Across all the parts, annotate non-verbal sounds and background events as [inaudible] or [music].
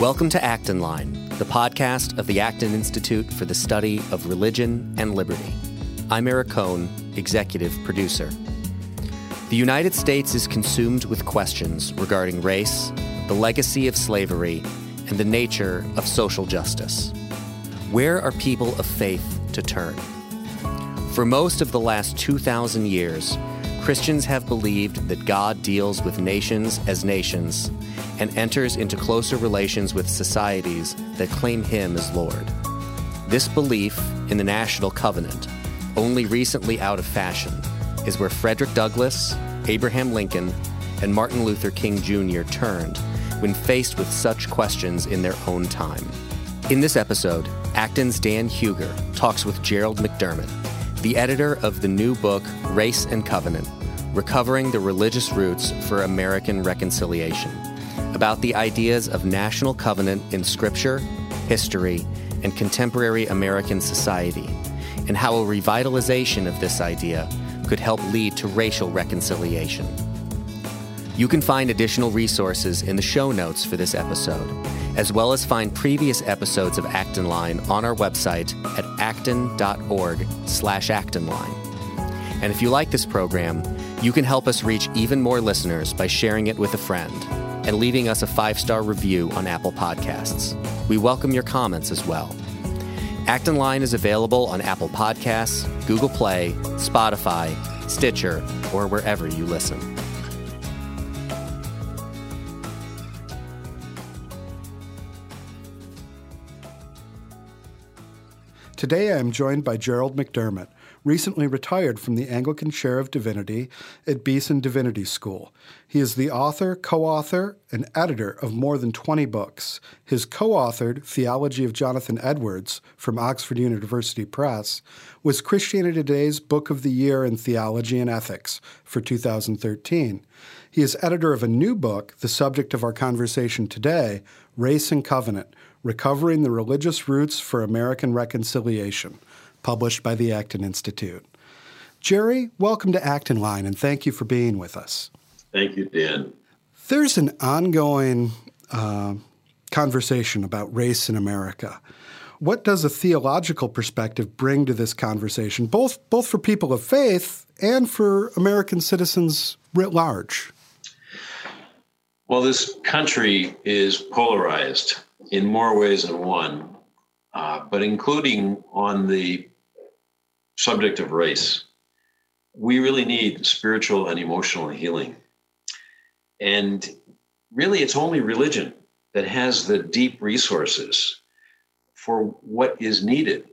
Welcome to Acton Line, the podcast of the Acton Institute for the Study of Religion and Liberty. I'm Eric Kohn, executive producer. The United States is consumed with questions regarding race, the legacy of slavery, and the nature of social justice. Where are people of faith to turn? For most of the last 2,000 years, Christians have believed that God deals with nations as nations and enters into closer relations with societies that claim Him as Lord. This belief in the national covenant, only recently out of fashion, is where Frederick Douglass, Abraham Lincoln, and Martin Luther King Jr. turned when faced with such questions in their own time. In this episode, Acton's Dan Hugger talks with Gerald McDermott, the editor of the new book Race and Covenant Recovering the Religious Roots for American Reconciliation, about the ideas of national covenant in Scripture, history, and contemporary American society, and how a revitalization of this idea could help lead to racial reconciliation. You can find additional resources in the show notes for this episode, as well as find previous episodes of Acton Line on our website at acton.org slash actonline. And if you like this program, you can help us reach even more listeners by sharing it with a friend and leaving us a five star review on Apple Podcasts. We welcome your comments as well. Acton Line is available on Apple Podcasts, Google Play, Spotify, Stitcher, or wherever you listen. Today I am joined by Gerald McDermott, recently retired from the Anglican Chair of Divinity at Beeson Divinity School. He is the author, co author, and editor of more than 20 books. His co authored Theology of Jonathan Edwards from Oxford University Press was Christianity Today's Book of the Year in Theology and Ethics for 2013. He is editor of a new book, the subject of our conversation today Race and Covenant Recovering the Religious Roots for American Reconciliation published by the Acton Institute. Jerry, welcome to Acton Line, and thank you for being with us. Thank you, Dan. There's an ongoing uh, conversation about race in America. What does a theological perspective bring to this conversation, both, both for people of faith and for American citizens writ large? Well, this country is polarized in more ways than one. Uh, but including on the subject of race, we really need spiritual and emotional healing. And really, it's only religion that has the deep resources for what is needed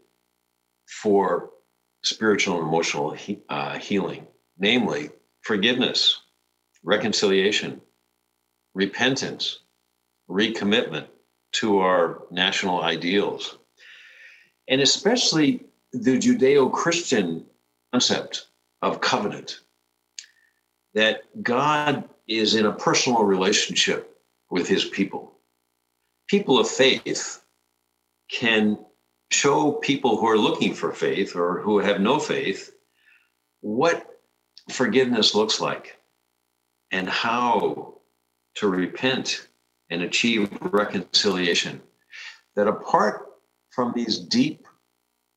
for spiritual and emotional he, uh, healing, namely forgiveness, reconciliation, repentance, recommitment to our national ideals and especially the Judeo Christian concept of covenant that God is in a personal relationship with his people. People of faith can show people who are looking for faith or who have no faith what forgiveness looks like and how to repent and achieve reconciliation. That apart from these deep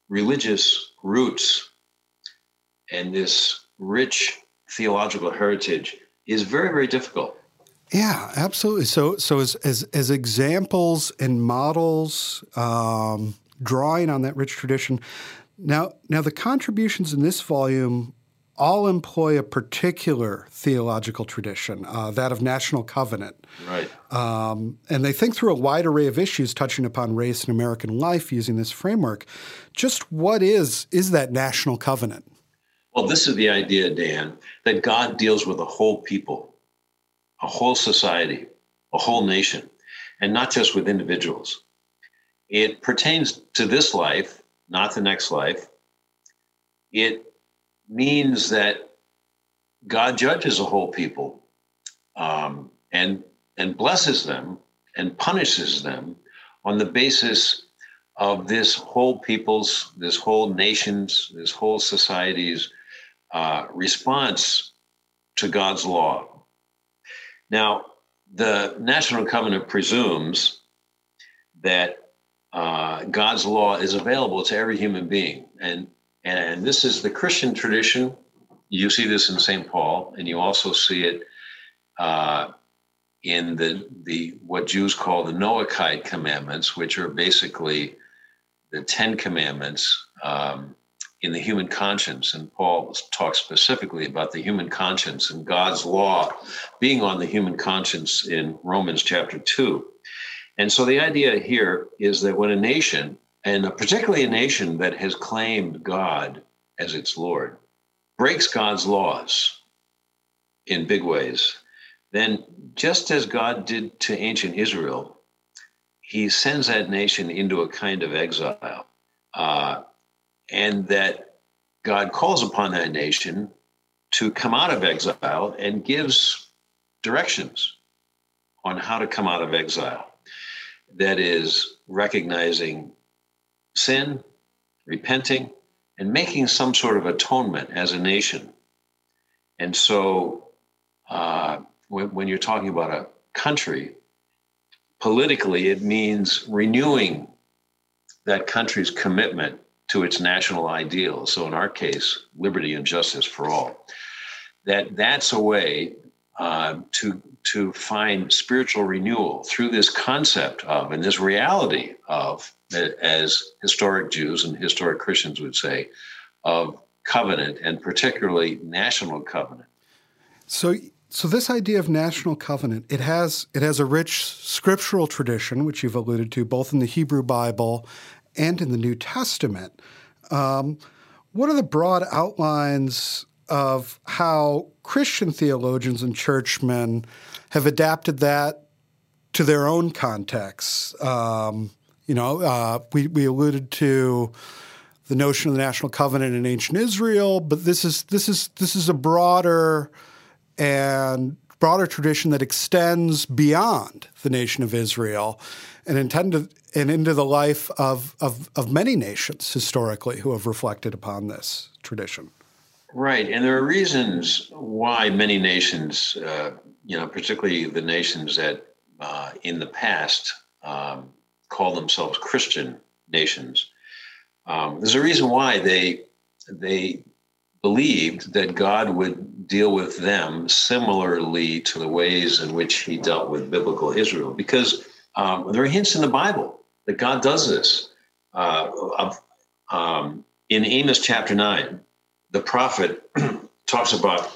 religious roots and this rich theological heritage is very, very difficult. Yeah, absolutely. So, so as as, as examples and models, um, drawing on that rich tradition. Now, now the contributions in this volume all employ a particular theological tradition, uh, that of national covenant. Right. Um, and they think through a wide array of issues touching upon race and American life using this framework. Just what is is that national covenant? Well, this is the idea, Dan, that God deals with a whole people, a whole society, a whole nation, and not just with individuals. It pertains to this life, not the next life. It means that God judges a whole people um, and and blesses them and punishes them on the basis of this whole people's, this whole nation's, this whole society's uh, response to God's law. Now, the National Covenant presumes that uh, God's law is available to every human being, and and this is the Christian tradition. You see this in St. Paul, and you also see it uh, in the the what Jews call the Noahide commandments, which are basically the Ten Commandments um, in the human conscience. And Paul talks specifically about the human conscience and God's law being on the human conscience in Romans chapter two. And so the idea here is that when a nation, and particularly a nation that has claimed God as its Lord, breaks God's laws in big ways, then just as God did to ancient Israel, he sends that nation into a kind of exile. Uh, and that God calls upon that nation to come out of exile and gives directions on how to come out of exile. That is, recognizing sin, repenting, and making some sort of atonement as a nation. And so, uh, when, when you're talking about a country, politically, it means renewing that country's commitment to its national ideals. So, in our case, liberty and justice for all. That that's a way uh, to to find spiritual renewal through this concept of and this reality of, as historic Jews and historic Christians would say, of covenant and particularly national covenant. So so this idea of national covenant, it has it has a rich scriptural tradition, which you've alluded to, both in the Hebrew Bible and in the New Testament. Um, what are the broad outlines of how Christian theologians and churchmen have adapted that to their own contexts? Um, you know, uh, we, we alluded to the notion of the national covenant in ancient Israel, but this is this is this is a broader and broader tradition that extends beyond the nation of Israel and intended and into the life of, of, of many nations historically who have reflected upon this tradition. Right, and there are reasons why many nations, uh, you know, particularly the nations that uh, in the past um, call themselves Christian nations. Um, there's a reason why they they believed that God would deal with them similarly to the ways in which he dealt with biblical Israel, because um, there are hints in the Bible that God does this. Uh, of, um, in Amos chapter 9, the prophet [clears throat] talks about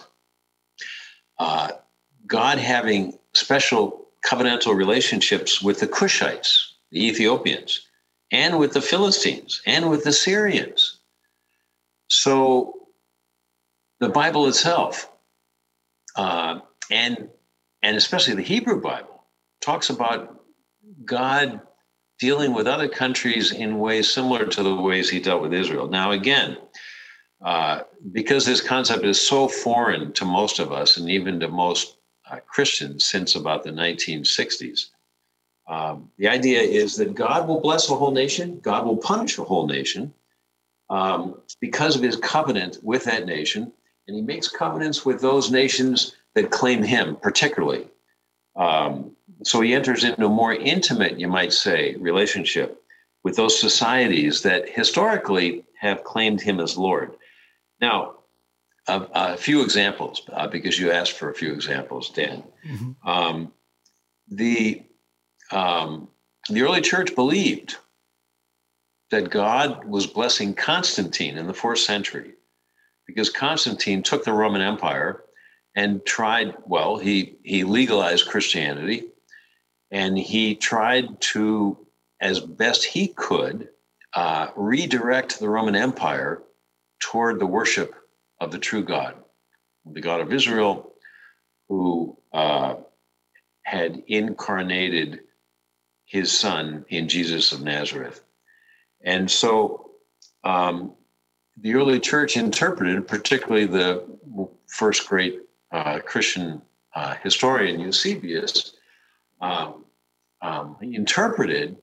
uh, God having special covenantal relationships with the Cushites, the Ethiopians, and with the Philistines, and with the Syrians. So the Bible itself, uh, and and especially the Hebrew Bible, talks about God dealing with other countries in ways similar to the ways He dealt with Israel. Now, again, uh, because this concept is so foreign to most of us, and even to most uh, Christians since about the 1960s. Um, the idea is that God will bless a whole nation, God will punish a whole nation um, because of his covenant with that nation, and he makes covenants with those nations that claim him particularly. Um, so he enters into a more intimate, you might say, relationship with those societies that historically have claimed him as Lord. Now, a, a few examples, uh, because you asked for a few examples, Dan. Mm-hmm. Um, the um, the early church believed that God was blessing Constantine in the fourth century because Constantine took the Roman Empire and tried, well, he, he legalized Christianity and he tried to, as best he could, uh, redirect the Roman Empire toward the worship of the true God, the God of Israel, who uh, had incarnated his son in Jesus of Nazareth. And so um, the early church interpreted, particularly the first great uh, Christian uh, historian, Eusebius, um, um, interpreted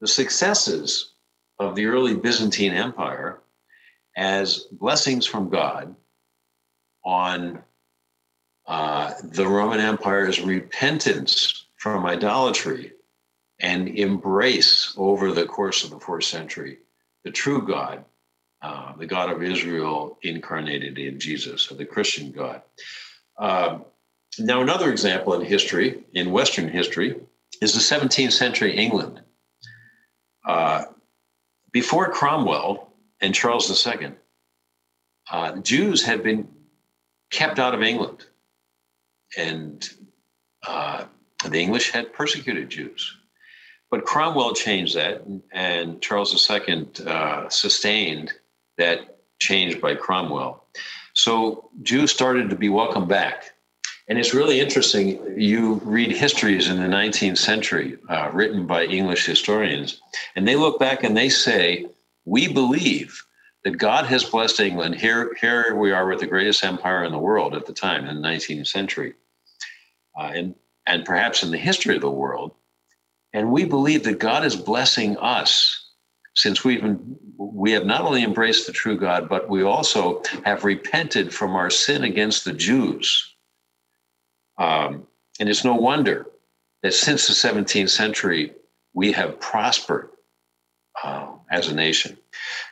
the successes of the early Byzantine Empire as blessings from God on uh, the Roman Empire's repentance from idolatry and embrace over the course of the fourth century the true God, uh, the God of Israel incarnated in Jesus, or the Christian God. Uh, now, another example in history, in Western history, is the 17th century England. Uh, before Cromwell and Charles II, uh, Jews had been kept out of England, and uh, the English had persecuted Jews. But Cromwell changed that, and Charles II uh, sustained that change by Cromwell. So Jews started to be welcomed back. And it's really interesting. You read histories in the 19th century uh, written by English historians, and they look back and they say, We believe that God has blessed England. Here, here we are with the greatest empire in the world at the time, in the 19th century, uh, and, and perhaps in the history of the world. And we believe that God is blessing us since we've been, we have not only embraced the true God, but we also have repented from our sin against the Jews. Um, and it's no wonder that since the 17th century, we have prospered uh, as a nation.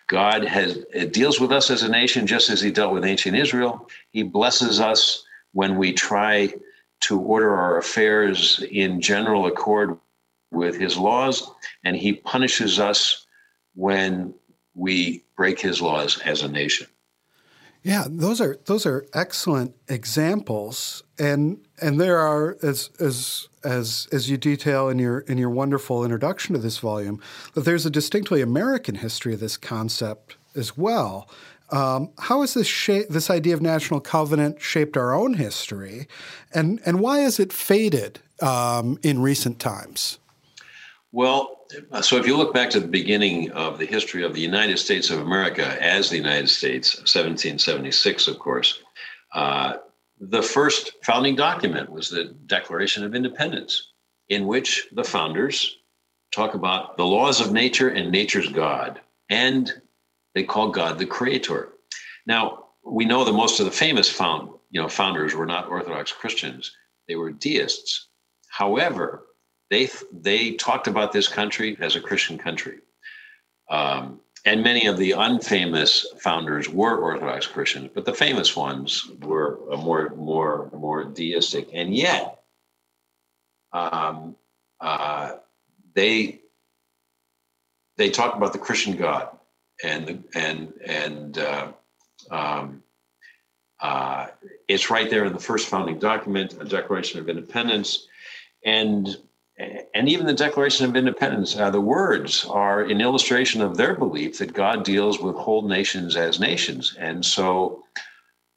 God has deals with us as a nation just as He dealt with ancient Israel. He blesses us when we try to order our affairs in general accord with His laws, and He punishes us when we break His laws as a nation. Yeah, those are those are excellent examples, and and there are as as as as you detail in your in your wonderful introduction to this volume that there's a distinctly American history of this concept as well. Um, how has this shape, this idea of national covenant shaped our own history, and and why has it faded um, in recent times? Well, so if you look back to the beginning of the history of the United States of America as the United States, 1776, of course, uh, the first founding document was the Declaration of Independence, in which the founders talk about the laws of nature and nature's God, and they call God the creator. Now, we know that most of the famous found, you know, founders were not Orthodox Christians, they were deists. However, they they talked about this country as a Christian country. Um, and many of the unfamous founders were Orthodox Christians, but the famous ones were more more more deistic, and yet um, uh, they they talk about the Christian God and and and uh, um, uh, it's right there in the first founding document, a Declaration of Independence, and and even the Declaration of Independence, uh, the words are an illustration of their belief that God deals with whole nations as nations, and so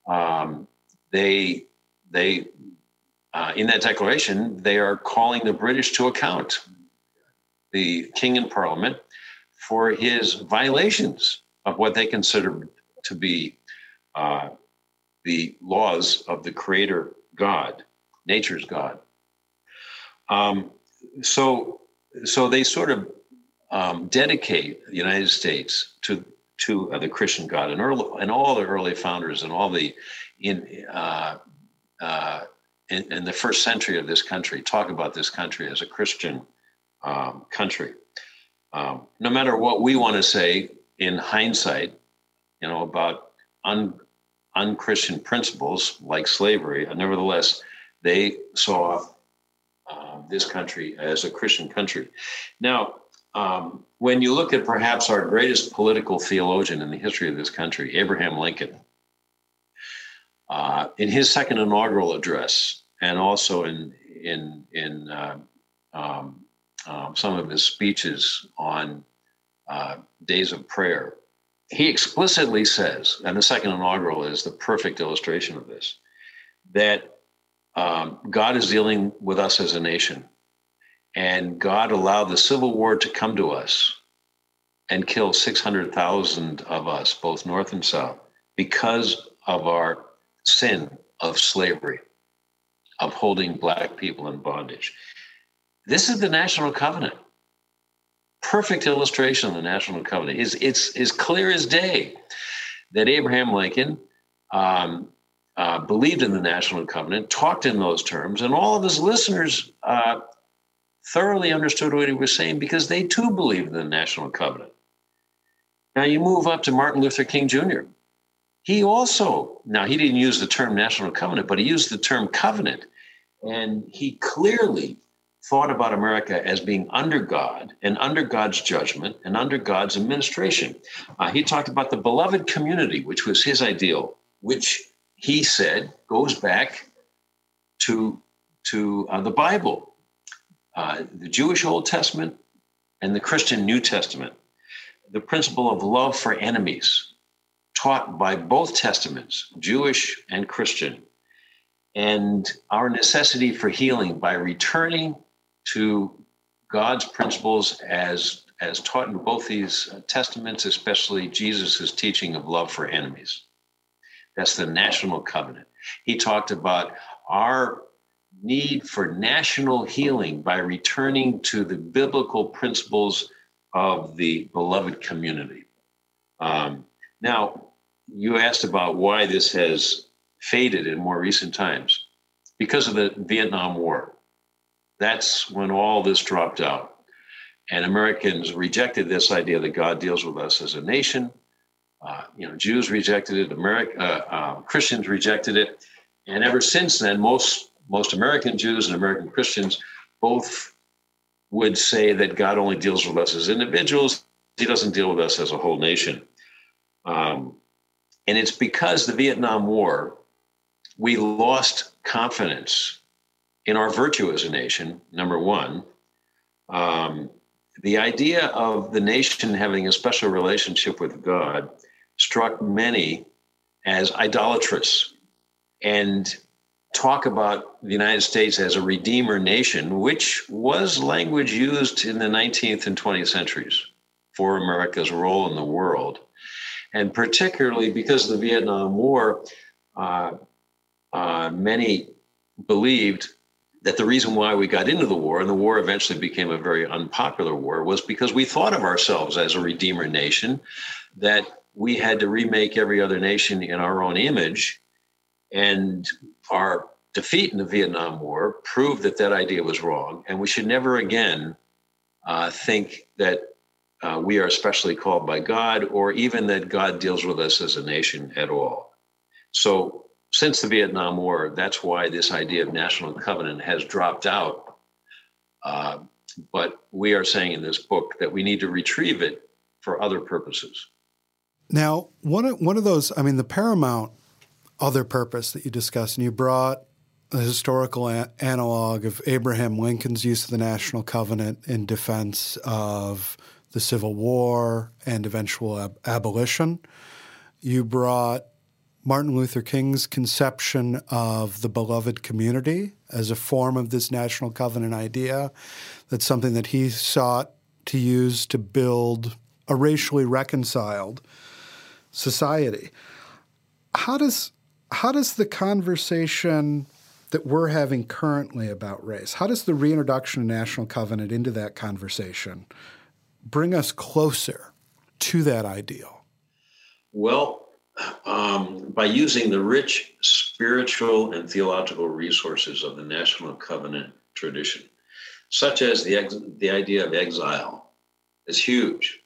um, they they uh, in that declaration they are calling the British to account, the King and Parliament, for his violations of what they consider to be uh, the laws of the Creator God, nature's God. Um, so so they sort of um, dedicate the United States to to uh, the Christian God, and early, and all the early founders and all the in, uh, uh, in, in the first century of this country talk about this country as a Christian um, country. Um, no matter what we want to say in hindsight, you know about un, unchristian principles like slavery, nevertheless they saw uh, this country as a Christian country. Now, um, when you look at perhaps our greatest political theologian in the history of this country, Abraham Lincoln, uh, in his second inaugural address, and also in in in uh, um, um, some of his speeches on uh, days of prayer, he explicitly says, and the second inaugural is the perfect illustration of this, that um, God is dealing with us as a nation. And God allowed the Civil War to come to us and kill 600,000 of us, both North and South, because of our sin of slavery, of holding Black people in bondage. This is the National Covenant. Perfect illustration of the National Covenant. It's, it's, it's clear as day that Abraham Lincoln um, uh, believed in the National Covenant, talked in those terms, and all of his listeners uh, thoroughly understood what he was saying because they too believed in the national covenant. Now you move up to Martin Luther King Jr. He also, now he didn't use the term national covenant, but he used the term covenant. And he clearly thought about America as being under God and under God's judgment and under God's administration. Uh, he talked about the beloved community, which was his ideal, which he said goes back to, to uh, the Bible, uh, the Jewish Old Testament and the Christian New Testament. The principle of love for enemies, taught by both testaments, Jewish and Christian, and our necessity for healing by returning to God's principles as as taught in both these testaments, especially Jesus' teaching of love for enemies. That's the national covenant. He talked about our need for national healing by returning to the biblical principles of the beloved community. Um, now, you asked about why this has faded in more recent times because of the Vietnam War. That's when all this dropped out. And Americans rejected this idea that God deals with us as a nation. Uh, you know, Jews rejected it. America, uh, uh, Christians rejected it, and ever since then, most most American Jews and American Christians both would say that God only deals with us as individuals. He doesn't deal with us as a whole nation. Um, and it's because the Vietnam War, we lost confidence in our virtue as a nation, number one. Um, the idea of the nation having a special relationship with God struck many as idolatrous and talk about the United States as a redeemer nation, which was language used in the 19th and 20th centuries for America's role in the world. And particularly because of the Vietnam War, uh, uh, many believed that the reason why we got into the war and the war eventually became a very unpopular war was because we thought of ourselves as a redeemer nation, that we had to remake every other nation in our own image. And our defeat in the Vietnam War proved that that idea was wrong. And we should never again uh, think that uh, we are especially called by God or even that God deals with us as a nation at all. So since the Vietnam War, that's why this idea of national covenant has dropped out. Uh, but we are saying in this book that we need to retrieve it for other purposes. Now, one of, one of those, I mean, the paramount other purpose that you discussed, and you brought the historical a- analog of Abraham Lincoln's use of the national covenant in defense of the Civil War and eventual ab- abolition. You brought Martin Luther King's conception of the beloved community as a form of this national covenant idea. That's something that he sought to use to build a racially reconciled society. How does how does the conversation that we're having currently about race, how does the reintroduction of national covenant into that conversation bring us closer to that ideal? Well, um, by using the rich spiritual and theological resources of the National Covenant tradition, such as the, ex- the idea of exile, is huge.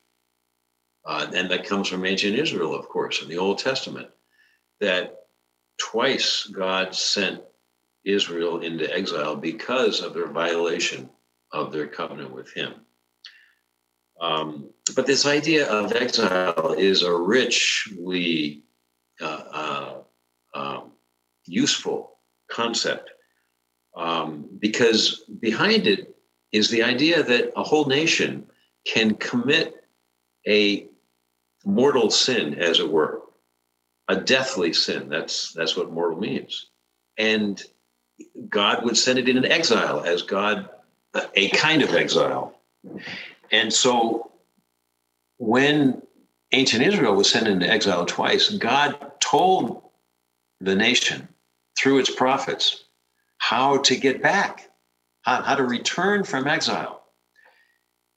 Uh, and that comes from ancient Israel, of course, in the Old Testament, that twice God sent Israel into exile because of their violation of their covenant with Him. Um, but this idea of exile is a richly uh, uh, um, useful concept um, because behind it is the idea that a whole nation can commit a mortal sin, as it were, a deathly sin. That's that's what mortal means, and God would send it in an exile, as God a kind of exile, and so when ancient Israel was sent into exile twice, God told the nation through its prophets how to get back, how, how to return from exile.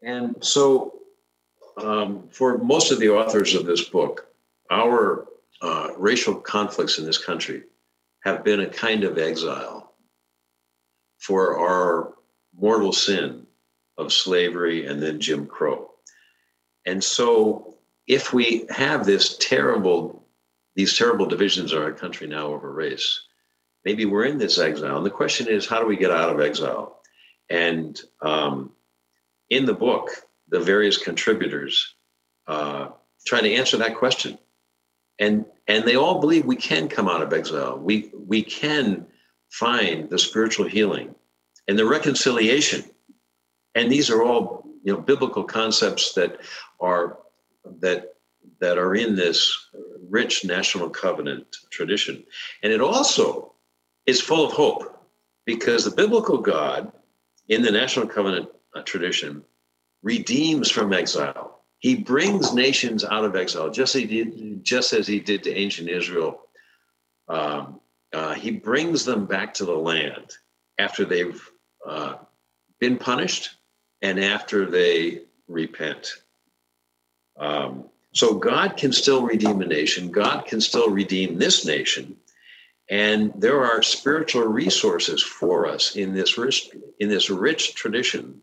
And so, um, for most of the authors of this book, our uh, racial conflicts in this country have been a kind of exile for our mortal sin of slavery and then Jim Crow. And so if we have this terrible, these terrible divisions in our country now over race, maybe we're in this exile. And the question is, how do we get out of exile? And um, in the book, the various contributors uh, try to answer that question. And, and they all believe we can come out of exile. We, we can find the spiritual healing and the reconciliation. And these are all you know biblical concepts that are that that are in this rich national covenant tradition. And it also is full of hope because the biblical God in the national covenant uh, tradition redeems from exile. He brings nations out of exile, just as he did, just as he did to ancient Israel. Um, uh, he brings them back to the land after they've uh, been punished and after they repent. Um, so God can still redeem a nation. God can still redeem this nation. And there are spiritual resources for us in this rich, in this rich tradition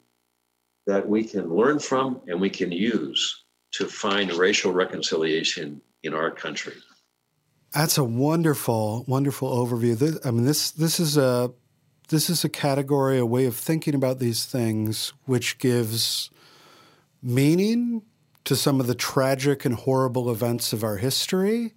that we can learn from and we can use to find racial reconciliation in our country. That's a wonderful, wonderful overview. This, I mean, this this is a this is a category, a way of thinking about these things, which gives meaning to some of the tragic and horrible events of our history,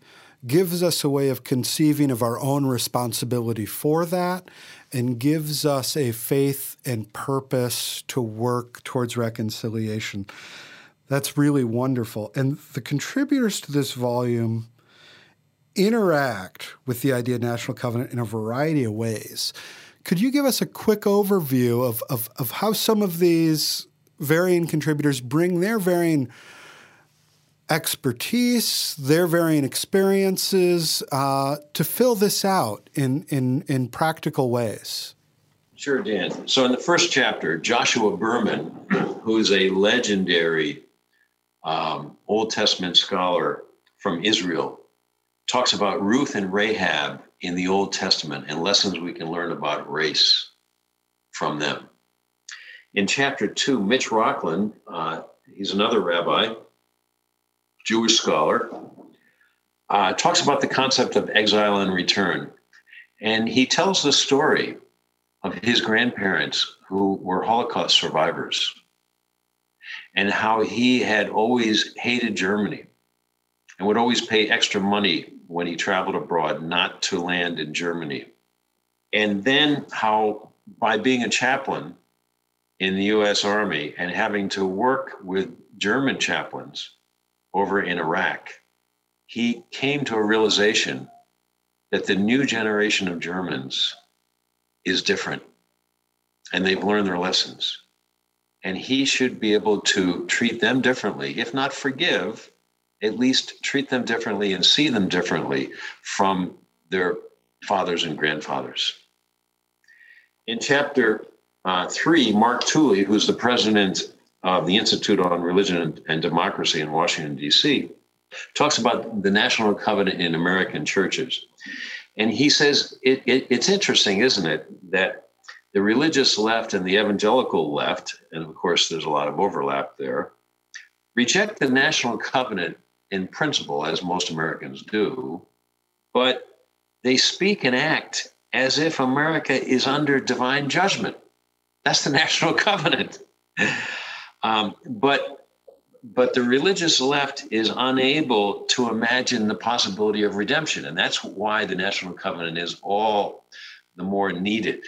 gives us a way of conceiving of our own responsibility for that, and gives us a faith and purpose to work towards reconciliation. That's really wonderful. And the contributors to this volume interact with the idea of national covenant in a variety of ways. Could you give us a quick overview of, of, of how some of these varying contributors bring their varying expertise, their varying experiences uh, to fill this out in, in, in practical ways? Sure, Dan. So, in the first chapter, Joshua Berman, who is a legendary um, Old Testament scholar from Israel, talks about Ruth and Rahab in the Old Testament and lessons we can learn about race from them. In chapter two, Mitch Rocklin, uh, he's another rabbi, Jewish scholar, uh, talks about the concept of exile and return. And he tells the story of his grandparents who were Holocaust survivors and how he had always hated Germany and would always pay extra money when he traveled abroad not to land in Germany. And then how, by being a chaplain in the US Army and having to work with German chaplains over in Iraq, he came to a realization that the new generation of Germans is different and they've learned their lessons. And he should be able to treat them differently, if not forgive, at least treat them differently and see them differently from their fathers and grandfathers. In chapter uh, three, Mark Tooley, who's the president of the Institute on Religion and Democracy in Washington, D.C., talks about the national covenant in American churches. And he says it, it, it's interesting, isn't it, that the religious left and the evangelical left, and of course there's a lot of overlap there, reject the national covenant in principle, as most Americans do, but they speak and act as if America is under divine judgment. That's the [laughs] national covenant. Um, but but the religious left is unable to imagine the possibility of redemption, and that's why the national covenant is all the more needed.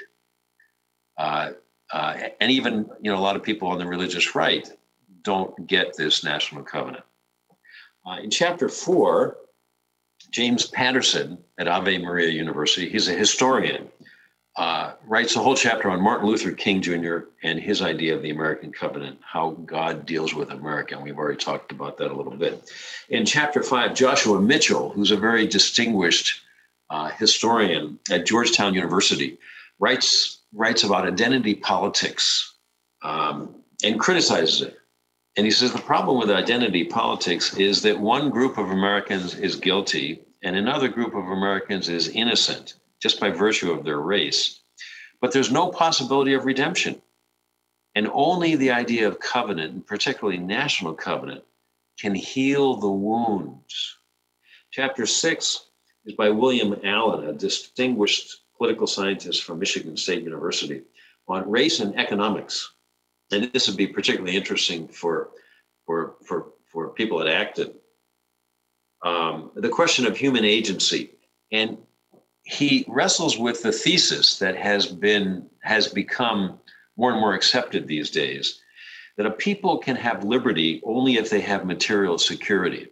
Uh, uh, and even you know a lot of people on the religious right don't get this national covenant. Uh, in chapter four, James Patterson at Ave Maria University, he's a historian, uh, writes a whole chapter on Martin Luther King Jr. and his idea of the American covenant, how God deals with America. And we've already talked about that a little bit. In chapter five, Joshua Mitchell, who's a very distinguished uh, historian at Georgetown University, writes writes about identity politics um, and criticizes it. And he says the problem with identity politics is that one group of Americans is guilty and another group of Americans is innocent just by virtue of their race. But there's no possibility of redemption. And only the idea of covenant, and particularly national covenant, can heal the wounds. Chapter six is by William Allen, a distinguished political scientist from Michigan State University, on race and economics. And this would be particularly interesting for, for, for, for people at Acton. Um, the question of human agency. And he wrestles with the thesis that has been has become more and more accepted these days that a people can have liberty only if they have material security.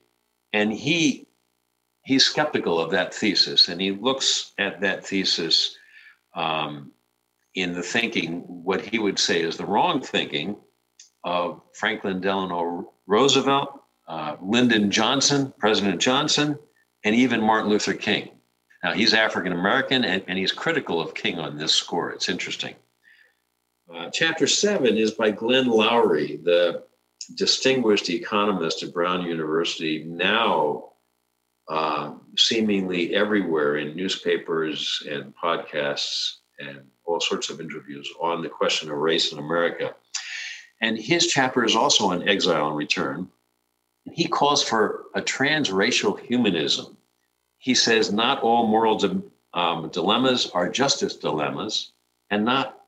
And he he's skeptical of that thesis and he looks at that thesis um, in the thinking what he would say is the wrong thinking of franklin delano roosevelt uh, lyndon johnson president johnson and even martin luther king now, he's African American and, and, he's critical of King on this score. It's interesting. Uh, chapter seven is by Glenn Loury, the distinguished economist at Brown University, now uh, seemingly everywhere in newspapers and podcasts and all sorts of interviews on the question of race in America. And his chapter is also on exile and return. He calls for a transracial humanism he says not all moral um, dilemmas are justice dilemmas, and not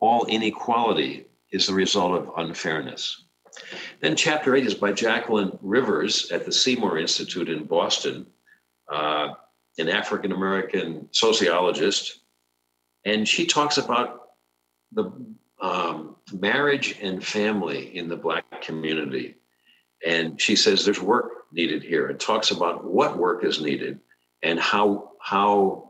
all inequality is the result of unfairness. Then, chapter eight is by Jacqueline Rivers at the Seymour Institute in Boston, uh, an African American sociologist. And she talks about the um, marriage and family in the Black community. And she says there's work needed here and talks about what work is needed and how how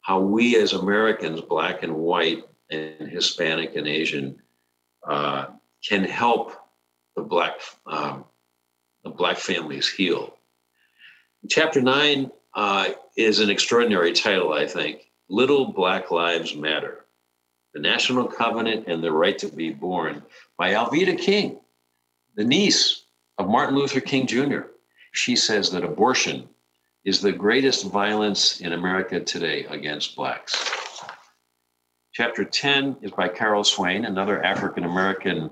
how we as Americans, black and white, and Hispanic and Asian, uh, can help the black um, the black families heal. Chapter nine uh, is an extraordinary title, I think. Little Black Lives Matter: The National Covenant and the Right to Be Born by Alveda King, the niece of Martin Luther King Jr. She says that abortion is the greatest violence in America today against Blacks. Chapter 10 is by Carol Swain, another African American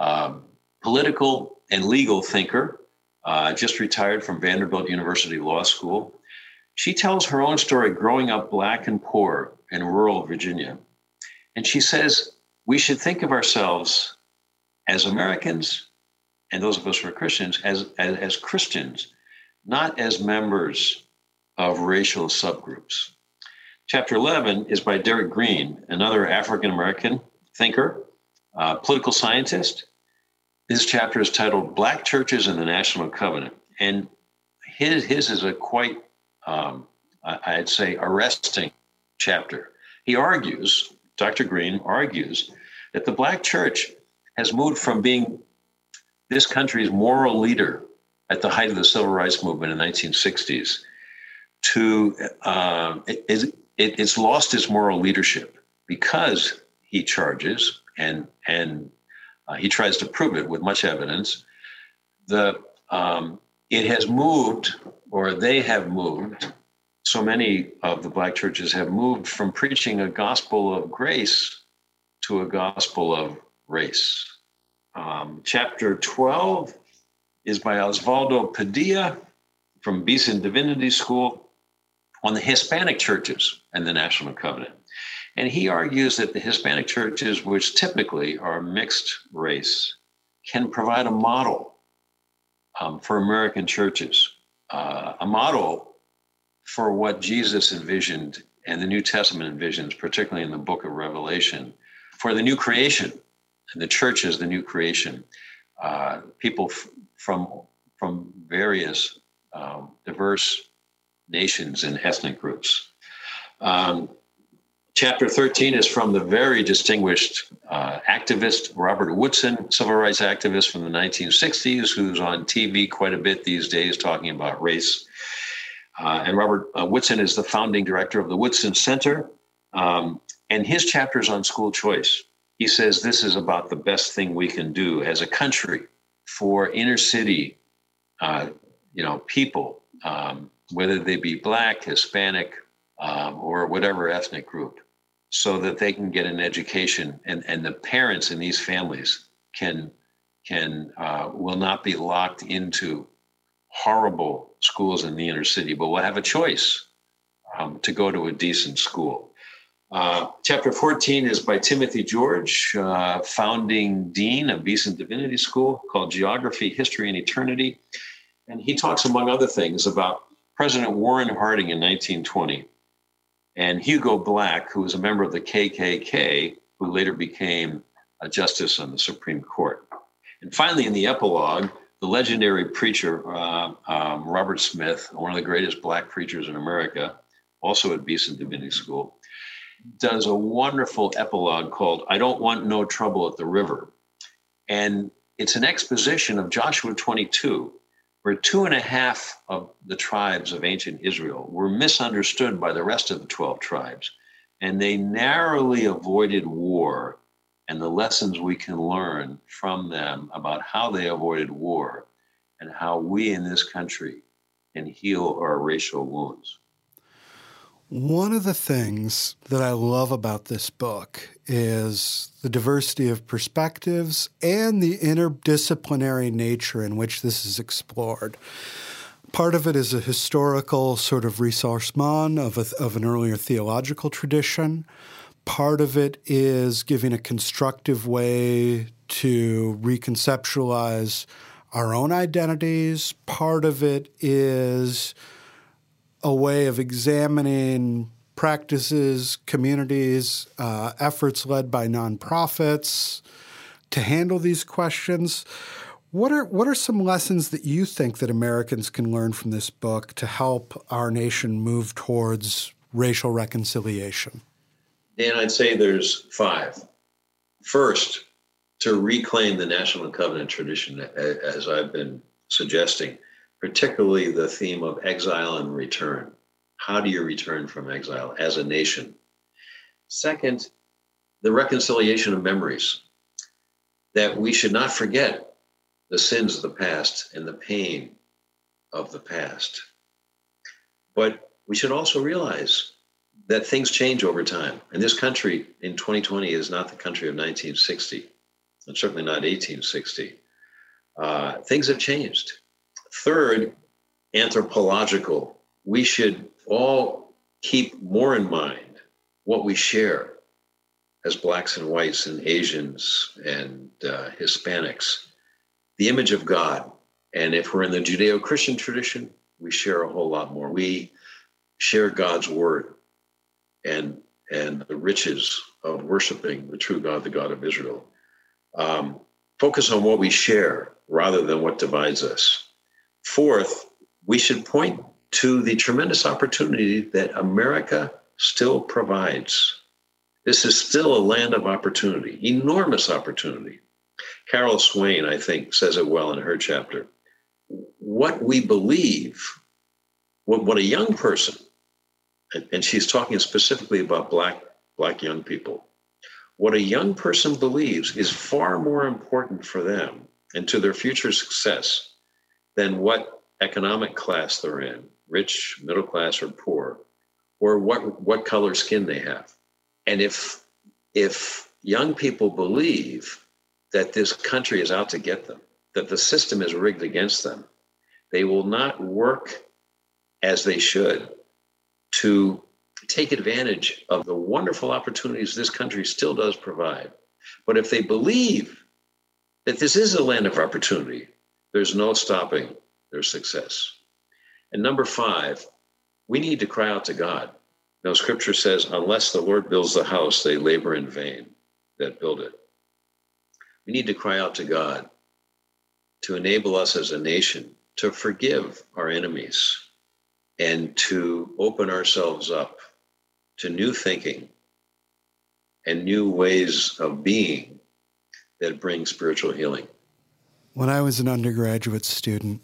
um, political and legal thinker, uh, just retired from Vanderbilt University Law School. She tells her own story growing up Black and poor in rural Virginia. And she says we should think of ourselves as Americans, and those of us who are Christians, as, as, as Christians not as members of racial subgroups. Chapter 11 is by Derryck Green, another African American thinker, uh, political scientist. This chapter is titled Black Churches and the National Covenant. And his, his is a quite, um, I'd say, arresting chapter. He argues, Dr. Green argues, that the Black church has moved from being this country's moral leader at the height of the civil rights movement in the 1960s to um, it, it, it's lost its moral leadership because he charges and and uh, he tries to prove it with much evidence. The um, it has moved or they have moved so many of the black churches have moved from preaching a gospel of grace to a gospel of race. Um, chapter 12 is by Osvaldo Padilla from Beeson Divinity School on the Hispanic churches and the National Covenant. And he argues that the Hispanic churches, which typically are mixed race, can provide a model um, for American churches, uh, a model for what Jesus envisioned and the New Testament envisions, particularly in the book of Revelation, for the new creation. And the church is the new creation. Uh, people f- from from various um, diverse nations and ethnic groups. Um, chapter 13 is from the very distinguished uh, activist Robert Woodson, civil rights activist from the 1960s, who's on TV quite a bit these days talking about race. Uh, and Robert uh, Woodson is the founding director of the Woodson Center. Um, and his chapter is on school choice. He says this is about the best thing we can do as a country for inner city, uh, you know, people, um, whether they be black, Hispanic, um, or whatever ethnic group. so that they can get an education and, and the parents in these families can can uh, will not be locked into horrible schools in the inner city, but will have a choice um, to go to a decent school. Uh, chapter 14 is by Timothy George, uh, founding dean of Beeson Divinity School, called Geography, History, and Eternity. And he talks, among other things, about President Warren Harding in 1920 and Hugo Black, who was a member of the KKK, who later became a justice on the Supreme Court. And finally, in the epilogue, the legendary preacher uh, um, Robert Smith, one of the greatest black preachers in America, also at Beeson Divinity School, does a wonderful epilogue called I Don't Want No Trouble at the River. And it's an exposition of Joshua 22, where two and a half of the tribes of ancient Israel were misunderstood by the rest of the 12 tribes. And they narrowly avoided war and the lessons we can learn from them about how they avoided war and how we in this country can heal our racial wounds. One of the things that I love about this book is the diversity of perspectives and the interdisciplinary nature in which this is explored. Part of it is a historical sort of ressourcement of, a, of an earlier theological tradition. Part of it is giving a constructive way to reconceptualize our own identities. Part of it is a way of examining practices, communities, uh, efforts led by nonprofits to handle these questions. What are what are some lessons that you think that Americans can learn from this book to help our nation move towards racial reconciliation? Dan, I'd say there's five. First, to reclaim the National Covenant tradition, as I've been suggesting particularly the theme of exile and return. How do you return from exile as a nation? Second, the reconciliation of memories, that we should not forget the sins of the past and the pain of the past. But we should also realize that things change over time. And this country in 2020 is not the country of 1960, and certainly not 1860. Uh, things have changed. Third, anthropological. We should all keep more in mind what we share as blacks and whites and Asians and uh, Hispanics, the image of God. And if we're in the Judeo Christian tradition, we share a whole lot more. We share God's word and, and the riches of worshiping the true God, the God of Israel. Um, focus on what we share rather than what divides us. Fourth, we should point to the tremendous opportunity that America still provides. This is still a land of opportunity, enormous opportunity. Carol Swain, I think, says it well in her chapter. What we believe, what, what a young person, and, and she's talking specifically about black, black young people, what a young person believes is far more important for them and to their future success than what economic class they're in, rich, middle class, or poor, or what, what color skin they have. And if, if young people believe that this country is out to get them, that the system is rigged against them, they will not work as they should to take advantage of the wonderful opportunities this country still does provide. But if they believe that this is a land of opportunity, there's no stopping their success. And number five, we need to cry out to God. Now, scripture says, unless the Lord builds the house, they labor in vain that build it. We need to cry out to God to enable us as a nation to forgive our enemies and to open ourselves up to new thinking and new ways of being that bring spiritual healing. When I was an undergraduate student,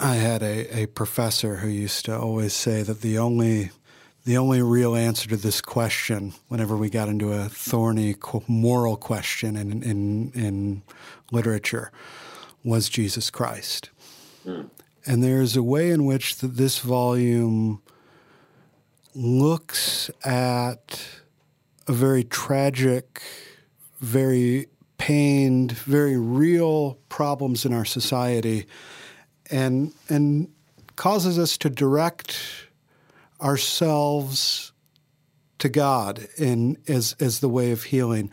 I had a, a professor who used to always say that the only the only real answer to this question, whenever we got into a thorny moral question in in, in literature, was Jesus Christ. Mm. And there's a way in which the, this volume looks at a very tragic, very pained, very real problems in our society, and and causes us to direct ourselves to God in as as the way of healing.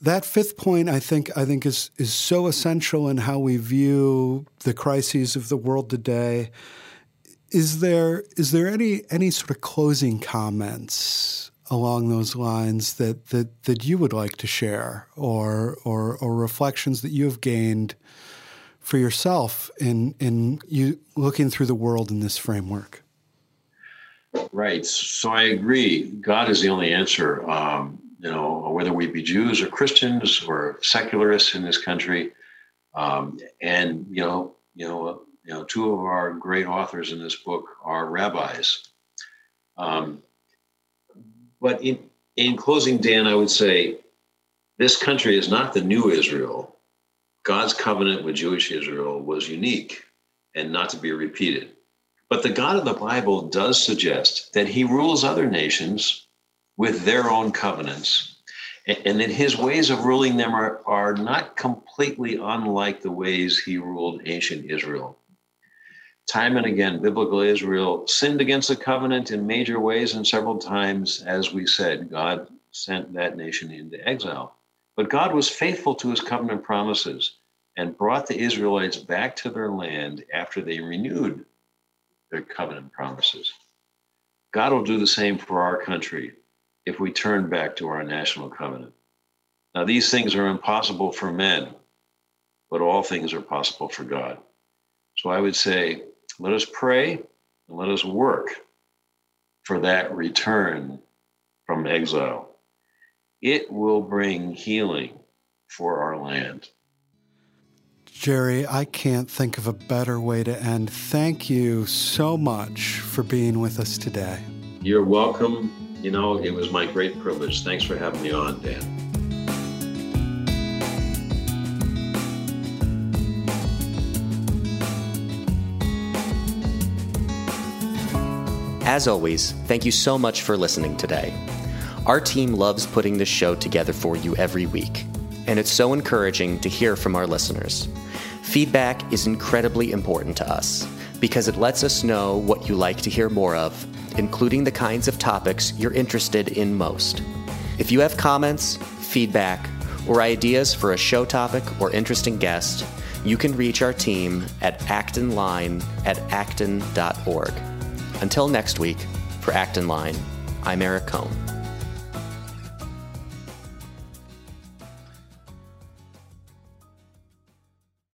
That fifth point, I think, I think is is so essential in how we view the crises of the world today. Is there is there any any sort of closing comments along those lines that that, that you would like to share, or or or reflections that you have gained for yourself in in you looking through the world in this framework? Right. So I agree. God is the only answer. Um, you know, whether we be Jews or Christians or secularists in this country, um, and you know, you know, you know, two of our great authors in this book are rabbis. Um, but in in closing, Dan, I would say this country is not the new Israel. God's covenant with Jewish Israel was unique and not to be repeated. But the God of the Bible does suggest that he rules other nations with their own covenants, and that his ways of ruling them are, are not completely unlike the ways he ruled ancient Israel. Time and again, biblical Israel sinned against the covenant in major ways, and several times, as we said, God sent that nation into exile. But God was faithful to his covenant promises and brought the Israelites back to their land after they renewed their covenant promises. God will do the same for our country if we turn back to our national covenant. Now, these things are impossible for men, but all things are possible for God. So I would say, let us pray and let us work for that return from exile. It will bring healing for our land. Jerry, I can't think of a better way to end. Thank you so much for being with us today. You're welcome. You know, it was my great privilege. Thanks for having me on, Dan. As always, thank you so much for listening today. Our team loves putting this show together for you every week, and it's so encouraging to hear from our listeners. Feedback is incredibly important to us because it lets us know what you like to hear more of, including the kinds of topics you're interested in most. If you have comments, feedback, or ideas for a show topic or interesting guest, you can reach our team at actonline at acton.org. Until next week, for Acton Line, I'm Eric Kohn.